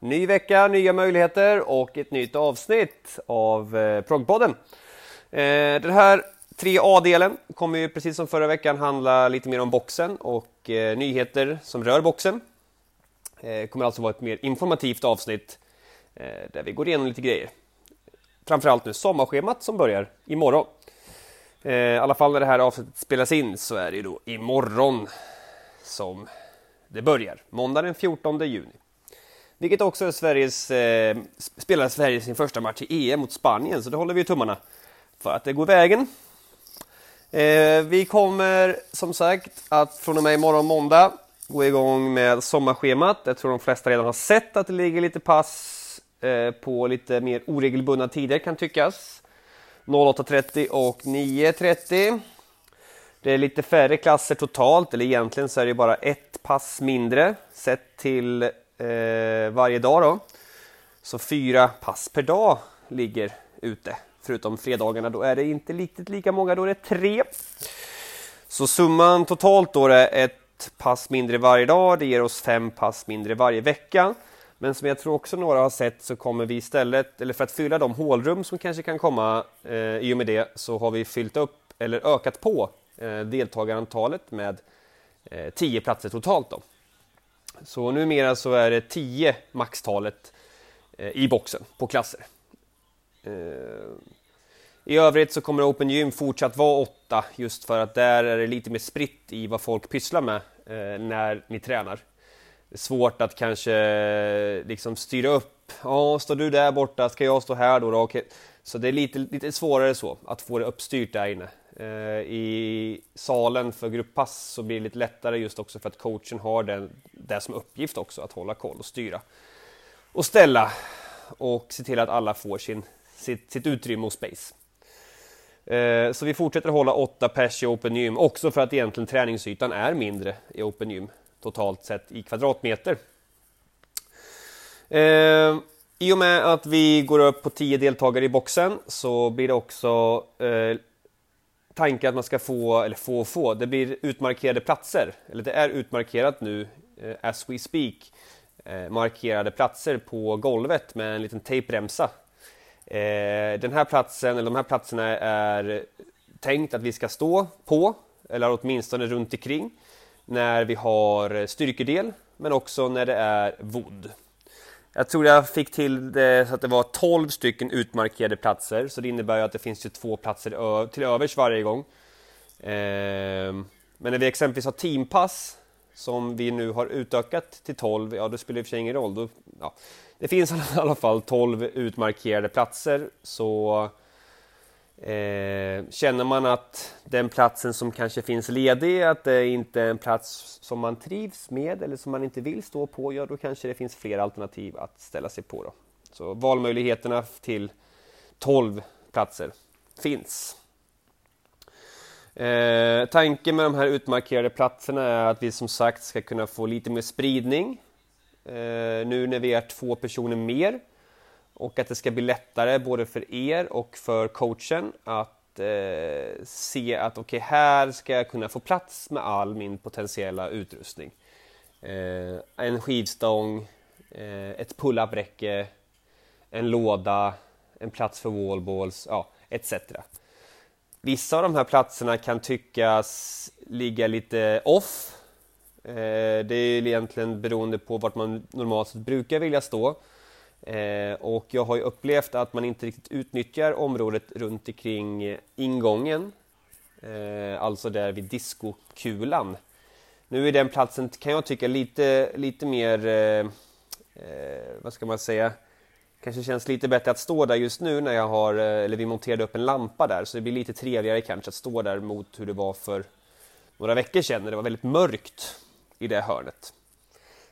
Ny vecka, nya möjligheter och ett nytt avsnitt av eh, Proggpodden. Eh, den här 3A-delen kommer ju precis som förra veckan handla lite mer om boxen och eh, nyheter som rör boxen. Eh, kommer alltså vara ett mer informativt avsnitt eh, där vi går igenom lite grejer. Framförallt nu sommarschemat som börjar imorgon. Eh, I alla fall när det här avsnittet spelas in så är det ju då imorgon som det börjar, måndag den 14 juni. Vilket också är Sveriges, eh, spelar Sverige sin första match i EM mot Spanien, så det håller vi tummarna för att det går vägen. Eh, vi kommer som sagt att från och med imorgon måndag gå igång med sommarschemat. Jag tror de flesta redan har sett att det ligger lite pass eh, på lite mer oregelbundna tider kan tyckas. 08.30 och 9.30. Det är lite färre klasser totalt, eller egentligen så är det bara ett pass mindre sett till eh, varje dag. Då. Så fyra pass per dag ligger ute. Förutom fredagarna, då är det inte riktigt lika många, då är det tre. Så summan totalt då är ett pass mindre varje dag, det ger oss fem pass mindre varje vecka. Men som jag tror också några har sett så kommer vi istället, eller för att fylla de hålrum som kanske kan komma eh, i och med det, så har vi fyllt upp eller ökat på eh, deltagarantalet med eh, tio platser totalt. Då. Så numera så är det 10 maxtalet eh, i boxen på klasser. Eh, I övrigt så kommer Open Gym fortsatt vara 8 just för att där är det lite mer spritt i vad folk pysslar med eh, när ni tränar. Det är svårt att kanske liksom styra upp. Ja, står du där borta, ska jag stå här då? då? Okej. Så det är lite, lite svårare så, att få det uppstyrt där inne. Eh, I salen för grupppass så blir det lite lättare just också för att coachen har den, det som uppgift också, att hålla koll och styra. Och ställa och se till att alla får sin, sitt, sitt utrymme och space. Eh, så vi fortsätter hålla 8 pers i Open Gym, också för att egentligen träningsytan är mindre i Open Gym totalt sett i kvadratmeter. Eh, I och med att vi går upp på 10 deltagare i boxen så blir det också eh, tanke tanken att man ska få, eller få och få, det blir utmarkerade platser. Eller det är utmarkerat nu, eh, as we speak, eh, markerade platser på golvet med en liten tejpremsa. Eh, den här platsen, eller de här platserna är tänkt att vi ska stå på, eller åtminstone runt omkring när vi har styrkedel, men också när det är wood. Jag tror jag fick till det så att det var 12 stycken utmarkerade platser, så det innebär ju att det finns ju två platser till övers varje gång. Ehm, men när vi exempelvis har teampass, som vi nu har utökat till 12, ja då spelar det i och för sig ingen roll. Då, ja. Det finns i alla fall 12 utmarkerade platser, så Eh, känner man att den platsen som kanske finns ledig, att det inte är en plats som man trivs med eller som man inte vill stå på, ja då kanske det finns fler alternativ att ställa sig på. Då. Så valmöjligheterna till 12 platser finns. Eh, tanken med de här utmarkerade platserna är att vi som sagt ska kunna få lite mer spridning. Eh, nu när vi är två personer mer och att det ska bli lättare både för er och för coachen att eh, se att okej, okay, här ska jag kunna få plats med all min potentiella utrustning. Eh, en skivstång, eh, ett pull-up-räcke, en låda, en plats för wallballs, ja, etc. Vissa av de här platserna kan tyckas ligga lite off. Eh, det är egentligen beroende på vart man normalt sett brukar vilja stå. Eh, och jag har ju upplevt att man inte riktigt utnyttjar området runt omkring ingången, eh, alltså där vid diskokulan. Nu är den platsen, kan jag tycka, lite, lite mer, eh, eh vad ska man säga, kanske känns lite bättre att stå där just nu när jag har, eh, eller vi monterade upp en lampa där, så det blir lite trevligare kanske att stå där mot hur det var för några veckor sedan när det var väldigt mörkt i det hörnet.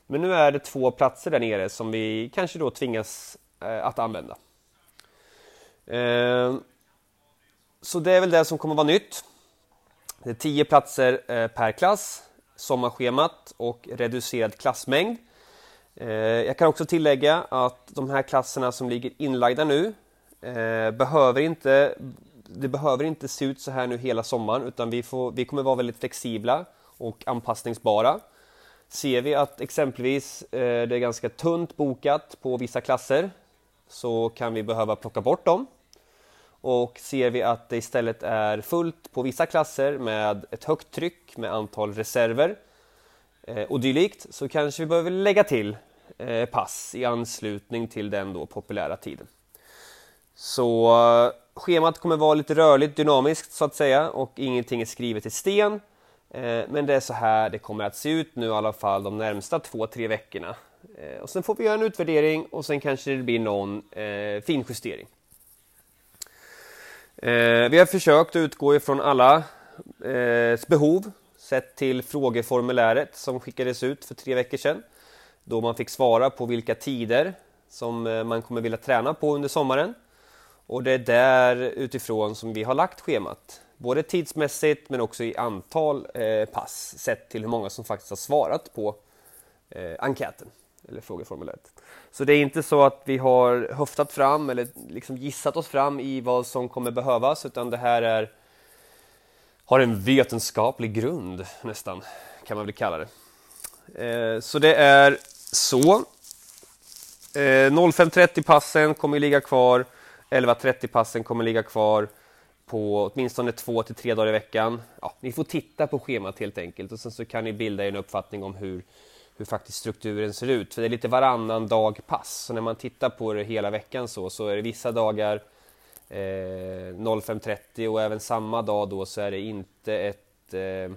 Men nu är det två platser där nere som vi kanske då tvingas eh, att använda. Eh, så det är väl det som kommer vara nytt. Det är 10 platser eh, per klass, sommarschemat och reducerad klassmängd. Eh, jag kan också tillägga att de här klasserna som ligger inlagda nu eh, behöver inte det behöver inte se ut så här nu hela sommaren utan vi, får, vi kommer vara väldigt flexibla och anpassningsbara. Ser vi att exempelvis eh, det är ganska tunt bokat på vissa klasser så kan vi behöva plocka bort dem. Och ser vi att det istället är fullt på vissa klasser med ett högt tryck med antal reserver eh, och dylikt så kanske vi behöver lägga till eh, pass i anslutning till den då populära tiden. Så eh, schemat kommer vara lite rörligt, dynamiskt så att säga och ingenting är skrivet i sten. Eh, men det är så här det kommer att se ut nu i alla fall de närmsta två, tre veckorna. Eh, och sen får vi göra en utvärdering och sen kanske det blir någon eh, finjustering. Eh, vi har försökt att utgå ifrån alla eh, behov sett till frågeformuläret som skickades ut för tre veckor sedan. Då man fick svara på vilka tider som eh, man kommer vilja träna på under sommaren. Och det är där utifrån som vi har lagt schemat. Både tidsmässigt men också i antal eh, pass sett till hur många som faktiskt har svarat på eh, enkäten eller frågeformuläret. Så det är inte så att vi har höftat fram eller liksom gissat oss fram i vad som kommer behövas utan det här är har en vetenskaplig grund nästan, kan man väl kalla det. Eh, så det är så. Eh, 05.30 passen kommer ligga kvar, 11.30 passen kommer ligga kvar på åtminstone två till tre dagar i veckan. Ja, ni får titta på schemat helt enkelt och sen så kan ni bilda er en uppfattning om hur hur faktiskt strukturen ser ut. För det är lite varannan dag pass. Så när man tittar på det hela veckan så, så är det vissa dagar eh, 05.30 och även samma dag då så är det inte ett eh, eh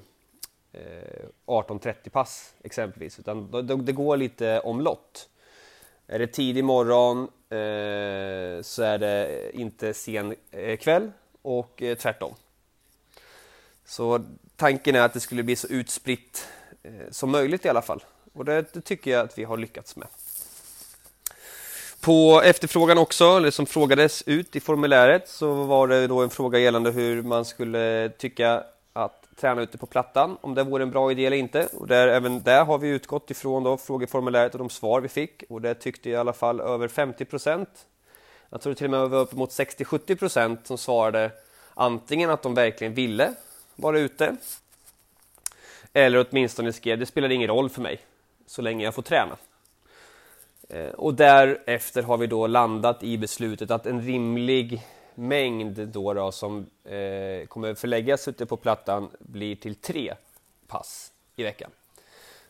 18.30-pass exempelvis. Utan det, det går lite omlott. Är det tidig morgon eh, så är det inte sen eh, kväll och eh, tvärtom. Så tanken är att det skulle bli så utspritt eh, som möjligt i alla fall. Och det, det, tycker jag att vi har lyckats med. På efterfrågan också, eller som frågades ut i formuläret, så var det då en fråga gällande hur man skulle tycka att träna ute på plattan, om det vore en bra idé eller inte. Och där, även där har vi utgått ifrån då frågeformuläret och de svar vi fick. Och det tyckte i alla fall över 50 procent. Jag tror det till och med var uppemot 60-70 procent som svarade antingen att de verkligen ville vara ute eller åtminstone skrev det spelar ingen roll för mig så länge jag får träna. Eh, och därefter har vi då landat i beslutet att en rimlig mängd då, då som eh, kommer förläggas ute på plattan blir till tre pass i veckan.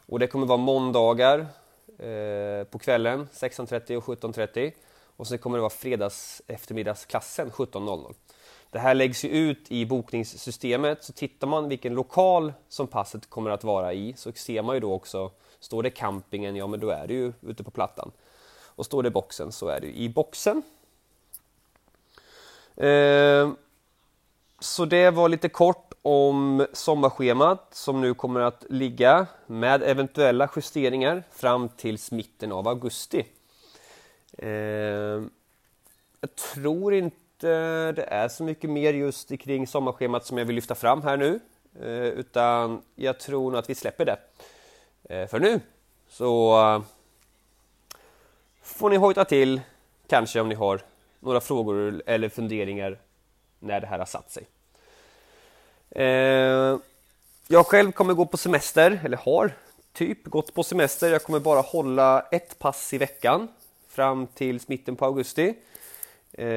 Och det kommer vara måndagar eh, på kvällen 16.30 och 17.30 och sen kommer det vara fredags eftermiddagsklassen 17.00. Det här läggs ju ut i bokningssystemet så tittar man vilken lokal som passet kommer att vara i så ser man ju då också Står det campingen, ja men då är det ju ute på plattan. Och står det boxen så är det i boxen. Eh, så det var lite kort om sommarschemat som nu kommer att ligga med eventuella justeringar fram till mitten av augusti. Eh, jag tror inte det är så mycket mer just kring sommarschemat som jag vill lyfta fram här nu. Eh, utan jag tror nog att vi släpper det. Eh, för nu. Så får ni hojta till, kanske om ni har några frågor eller funderingar när det här har satt sig. Ehm, jag själv kommer gå på semester, eller har typ gått på semester. Jag kommer bara hålla ett pass i veckan fram till mitten på augusti. Eh,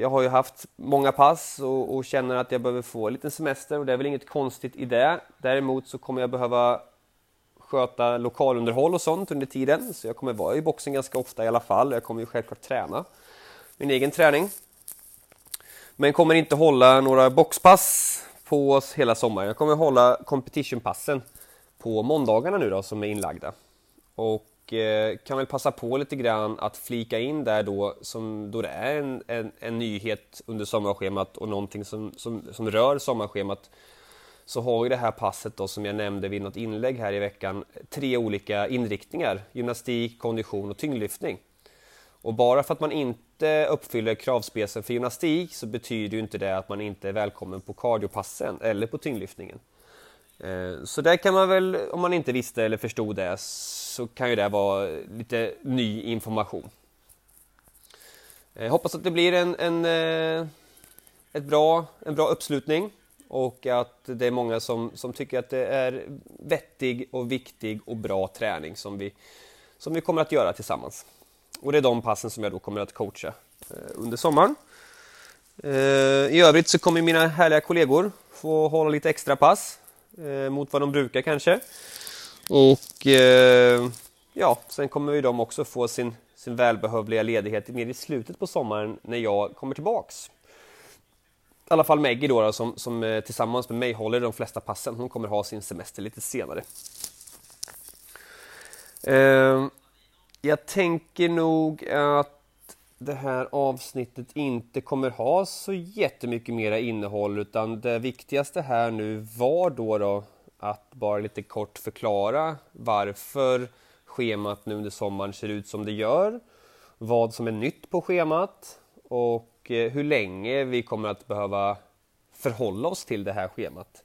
jag har ju haft många pass och, och, känner att jag behöver få en liten semester och det är väl inget konstigt i det. Däremot så kommer jag behöva sköta lokalunderhåll och sånt under tiden. Så jag kommer vara i boxen ganska ofta i alla fall. Jag kommer ju självklart träna min egen träning. Men kommer inte hålla några boxpass på oss hela sommaren. Jag kommer hålla competitionpassen på måndagarna nu då som är inlagda. Och Eh, kan väl passa på lite grann att flika in där då som då det är en, en, en nyhet under sommarschemat och någonting som, som, som rör sommarschemat så har ju det här passet då som jag nämnde vid något inlägg här i veckan tre olika inriktningar. Gymnastik, kondition och tyngdlyftning. Och bara för att man inte uppfyller kravspecen för gymnastik så betyder ju inte det att man inte är välkommen på cardiopassen eller på tyngdlyftningen. Eh, så där kan man väl, om man inte visste eller förstod det, så kan ju det vara lite ny information. Jag hoppas att det blir en, en, eh, ett bra, en bra uppslutning och att det är många som, som tycker att det är vettig och viktig och bra träning som vi, som vi kommer att göra tillsammans. Och det är de passen som jag då kommer att coacha under sommaren. I övrigt så kommer mina härliga kollegor få hålla lite extra pass eh, mot vad de brukar kanske. Och eh, ja, sen kommer ju de också få sin, sin välbehövliga ledighet mer i slutet på sommaren när jag kommer tillbaks. I alla fall Maggie då, då som, som eh, tillsammans med mig håller de flesta passen. Hon kommer ha sin semester lite senare. Eh, jag tänker nog att det här avsnittet inte kommer ha så jättemycket mera innehåll utan det viktigaste här nu var då, då att bara lite kort förklara varför schemat nu under sommaren ser ut som det gör, vad som är nytt på schemat och eh, hur länge vi kommer att behöva förhålla oss till det här schemat.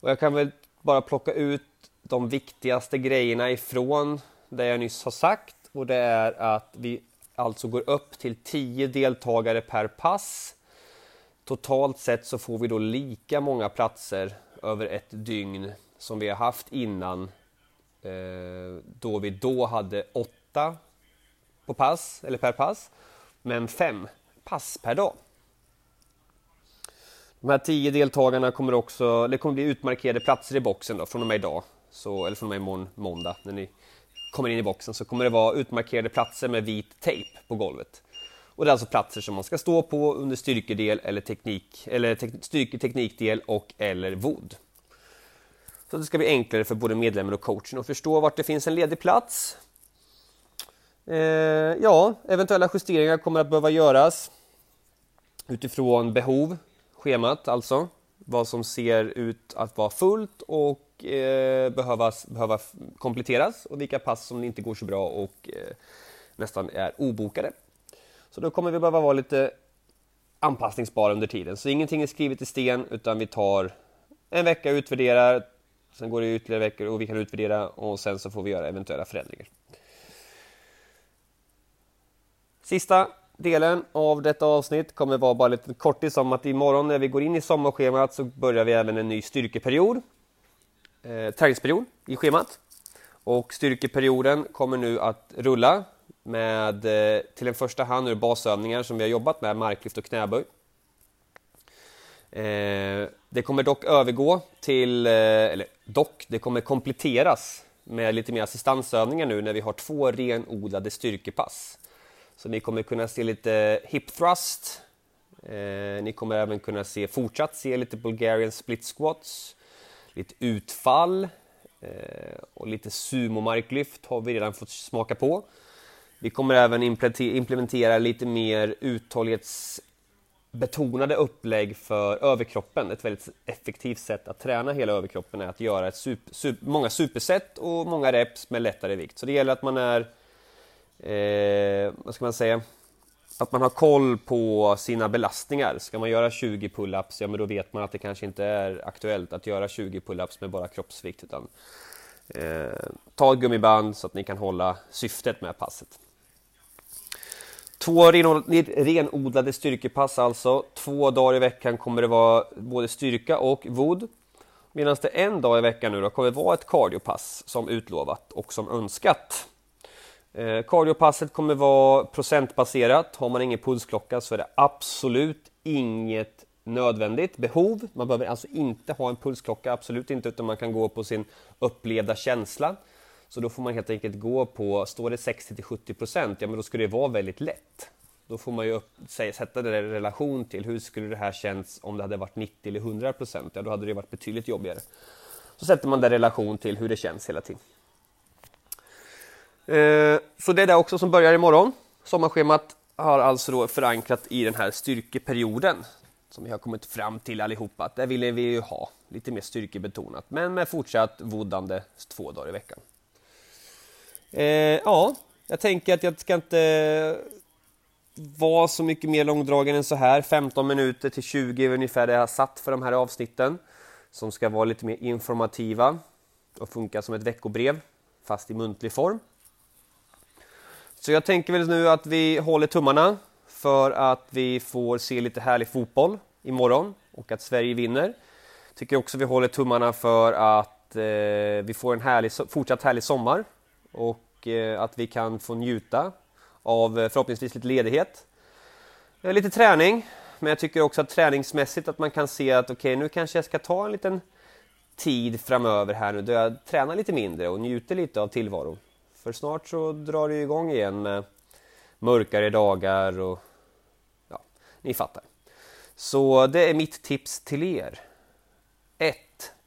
Och jag kan väl bara plocka ut de viktigaste grejerna ifrån det jag nyss har sagt och det är att vi alltså går upp till 10 deltagare per pass. Totalt sett så får vi då lika många platser över ett dygn som vi har haft innan eh, då vi då hade 8 på pass, eller per pass, men 5 pass per dag. De här 10 deltagarna kommer också, det kommer bli utmarkerade platser i boxen då från och med idag, så, eller från och med imorgon måndag när ni kommer in i boxen så kommer det vara utmarkerade platser med vit tejp på golvet. Och det är alltså platser som man ska stå på under styrkedel eller teknik, eller te styrke, teknikdel och eller VOD. Så det ska bli enklare för både medlemmen och coachen att förstå vart det finns en ledig plats. Eh, ja, eventuella justeringar kommer att behöva göras utifrån behov, schemat alltså, vad som ser ut att vara fullt och eh, behövas, behöva kompletteras och vilka pass som inte går så bra och eh, nästan är obokade. Så då kommer vi behöva vara lite anpassningsbara under tiden. Så ingenting är skrivet i sten utan vi tar en vecka, och utvärderar, sen går det ytterligare veckor och vi kan utvärdera och sen så får vi göra eventuella förändringar. Sista delen av detta avsnitt kommer vara bara lite kortis om att imorgon när vi går in i sommarschemat så börjar vi även en ny styrkeperiod eh, träningsperiod i schemat. Och styrkeperioden kommer nu att rulla med eh, till en första hand basövningar som vi har jobbat med, marklyft och knäböj. Eh, det kommer dock övergå till, eh, eller dock, det kommer kompletteras med lite mer assistansövningar nu när vi har två renodlade styrkepass. Så ni kommer kunna se lite hip thrust, eh, ni kommer även kunna se, fortsatt se lite Bulgarian split squats, lite utfall eh, och lite sumomarklyft har vi redan fått smaka på. Vi kommer även implementera lite mer uthållighetsbetonade upplägg för överkroppen. Ett väldigt effektivt sätt att träna hela överkroppen är att göra ett super, super, många superset och många reps med lättare vikt. Så det gäller att man är, eh, vad ska man säga, att man har koll på sina belastningar. Ska man göra 20 pull-ups, ja men då vet man att det kanske inte är aktuellt att göra 20 pull-ups med bara kroppsvikt utan eh, ta ett gummiband så att ni kan hålla syftet med passet. Två renodlade styrkepass alltså. Två dagar i veckan kommer det vara både styrka och vod. Medan det en dag i veckan nu då kommer vara ett cardiopass som utlovat och som önskat. Eh, Cardiopasset kommer vara procentbaserat. Har man ingen pulsklocka så är det absolut inget nödvändigt behov. Man behöver alltså inte ha en pulsklocka, absolut inte, utan man kan gå på sin upplevda känsla. Så då får man helt enkelt gå på, står det 60 70 procent, ja men då ska det vara väldigt lätt. Då får man ju upp, sätta det i relation till hur skulle det här känns om det hade varit 90 eller 100 procent. Ja, då hade det varit betydligt jobbigare. Så sätter man det i relation till hur det känns hela tiden. Eh, så det är det också som börjar imorgon. Sommarschemat har alltså då förankrat i den här styrkeperioden som vi har kommit fram till allihopa att där ville vi ju ha lite mer styrkebetonat men med fortsatt vodande två dagar i veckan. Eh, ja, jag tänker att jag ska inte vara så mycket mer långdragen än så här. 15 minuter till 20 är ungefär det jag har satt för de här avsnitten som ska vara lite mer informativa och funka som ett veckobrev fast i muntlig form. Så jag tänker väl nu att vi håller tummarna för att vi får se lite härlig fotboll imorgon och att Sverige vinner. Tycker också vi håller tummarna för att eh, vi får en härlig, fortsatt härlig sommar och eh, att vi kan få njuta av eh, förhoppningsvis lite ledighet. Eh, lite träning, men jag tycker också att träningsmässigt att man kan se att okej, okay, nu kanske jag ska ta en liten tid framöver här nu då jag tränar lite mindre och njuter lite av tillvaron. För snart så drar det igång igen med mörkare dagar och ja, ni fattar. Så det är mitt tips till er. 1.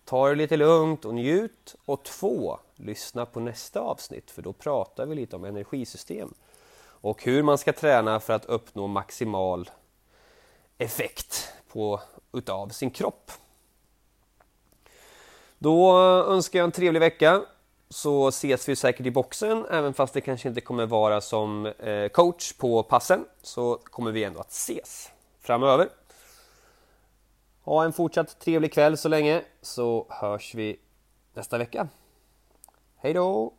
Ta det lite lugnt och njut. Och 2. Lyssna på nästa avsnitt för då pratar vi lite om energisystem och hur man ska träna för att uppnå maximal effekt på, utav sin kropp. Då önskar jag en trevlig vecka så ses vi säkert i boxen även fast det kanske inte kommer vara som eh, coach på passen så kommer vi ändå att ses framöver. Ha en fortsatt trevlig kväll så länge så hörs vi nästa vecka. Hej då!